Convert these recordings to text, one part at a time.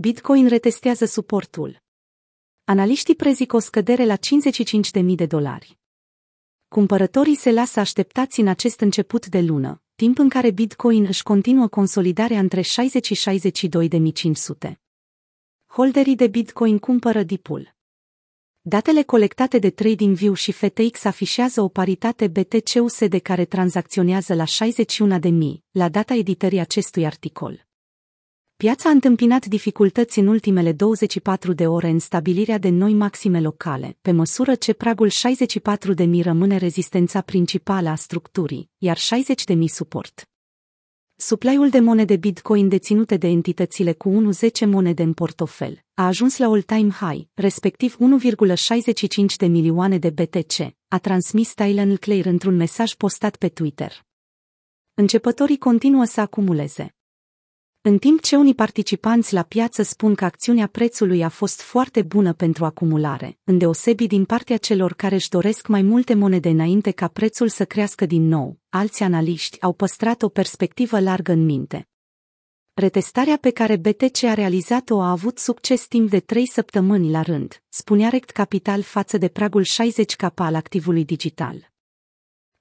Bitcoin retestează suportul. Analiștii prezic o scădere la 55.000 de dolari. Cumpărătorii se lasă așteptați în acest început de lună, timp în care Bitcoin își continuă consolidarea între 60 și 62.500. Holderii de Bitcoin cumpără dipul. Datele colectate de TradingView și FTX afișează o paritate BTC-USD care tranzacționează la 61.000 la data editării acestui articol. Piața a întâmpinat dificultăți în ultimele 24 de ore în stabilirea de noi maxime locale, pe măsură ce pragul 64 de mii rămâne rezistența principală a structurii, iar 60 de mii suport. Suplaiul de monede Bitcoin deținute de entitățile cu 1-10 monede în portofel a ajuns la all-time high, respectiv 1,65 de milioane de BTC, a transmis Tylen Clare într-un mesaj postat pe Twitter. Începătorii continuă să acumuleze. În timp ce unii participanți la piață spun că acțiunea prețului a fost foarte bună pentru acumulare, îndeosebi din partea celor care își doresc mai multe monede înainte ca prețul să crească din nou, alți analiști au păstrat o perspectivă largă în minte. Retestarea pe care BTC a realizat-o a avut succes timp de trei săptămâni la rând, spunea Rect Capital față de pragul 60K al activului digital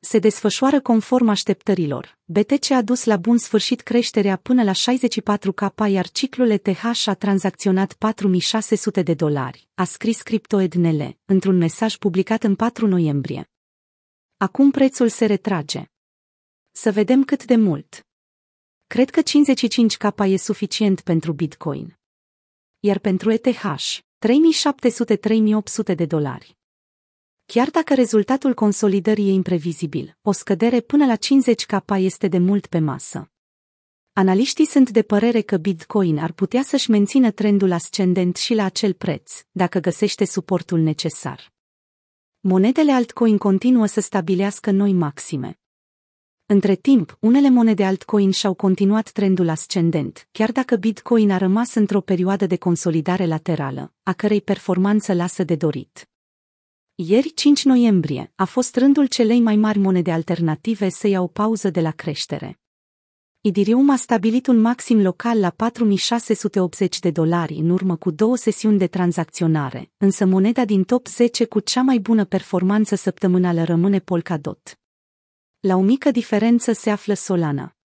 se desfășoară conform așteptărilor. BTC a dus la bun sfârșit creșterea până la 64K, iar ciclul ETH a tranzacționat 4600 de dolari, a scris CryptoEdNL, într-un mesaj publicat în 4 noiembrie. Acum prețul se retrage. Să vedem cât de mult. Cred că 55K e suficient pentru Bitcoin. Iar pentru ETH, 3700-3800 de dolari. Chiar dacă rezultatul consolidării e imprevizibil, o scădere până la 50K este de mult pe masă. Analiștii sunt de părere că Bitcoin ar putea să-și mențină trendul ascendent și la acel preț, dacă găsește suportul necesar. Monedele altcoin continuă să stabilească noi maxime. Între timp, unele monede altcoin și-au continuat trendul ascendent, chiar dacă Bitcoin a rămas într-o perioadă de consolidare laterală, a cărei performanță lasă de dorit. Ieri, 5 noiembrie, a fost rândul celei mai mari monede alternative să ia o pauză de la creștere. Idirium a stabilit un maxim local la 4680 de dolari în urmă cu două sesiuni de tranzacționare, însă moneda din top 10 cu cea mai bună performanță săptămânală rămâne Polkadot. La o mică diferență se află Solana.